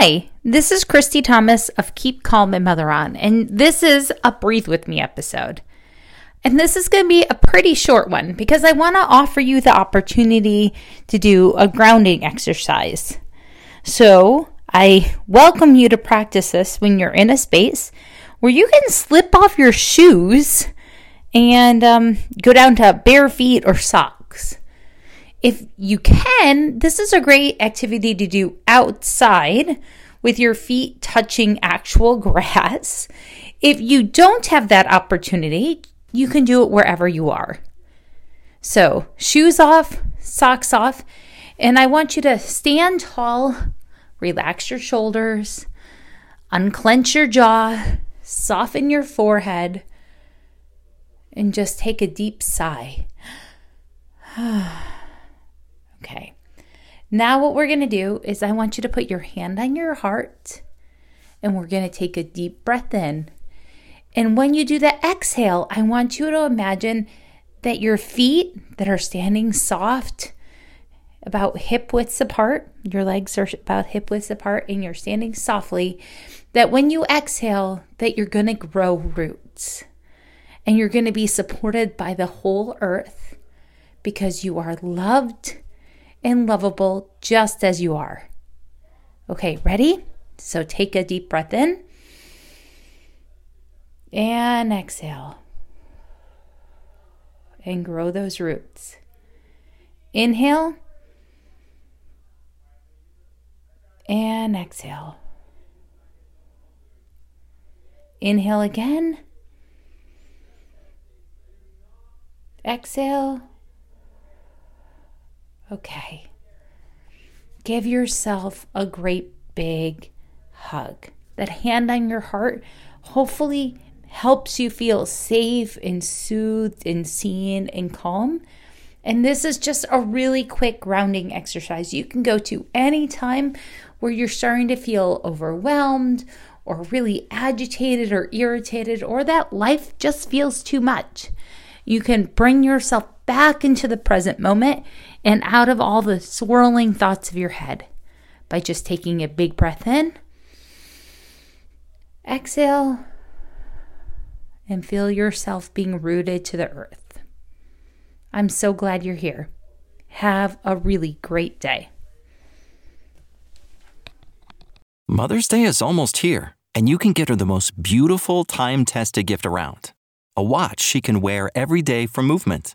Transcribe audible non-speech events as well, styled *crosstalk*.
Hi, this is Christy Thomas of Keep Calm and Mother On, and this is a Breathe With Me episode. And this is going to be a pretty short one because I want to offer you the opportunity to do a grounding exercise. So, I welcome you to practice this when you're in a space where you can slip off your shoes and um, go down to bare feet or socks. If you can, this is a great activity to do outside with your feet touching actual *laughs* grass. If you don't have that opportunity, you can do it wherever you are. So, shoes off, socks off, and I want you to stand tall, relax your shoulders, unclench your jaw, soften your forehead, and just take a deep sigh. *sighs* *sighs* Now, what we're going to do is I want you to put your hand on your heart and we're going to take a deep breath in. And when you do the exhale, I want you to imagine that your feet that are standing soft, about hip widths apart, your legs are about hip widths apart, and you're standing softly, that when you exhale, that you're going to grow roots and you're going to be supported by the whole earth because you are loved and lovable just as you are. Okay, ready? So take a deep breath in and exhale. And grow those roots. Inhale and exhale. Inhale again. Exhale. Okay. Give yourself a great big hug. That hand on your heart hopefully helps you feel safe and soothed and seen and calm. And this is just a really quick grounding exercise you can go to anytime where you're starting to feel overwhelmed or really agitated or irritated or that life just feels too much. You can bring yourself back into the present moment and out of all the swirling thoughts of your head by just taking a big breath in, exhale, and feel yourself being rooted to the earth. I'm so glad you're here. Have a really great day. Mother's Day is almost here, and you can get her the most beautiful time tested gift around a watch she can wear every day for movement.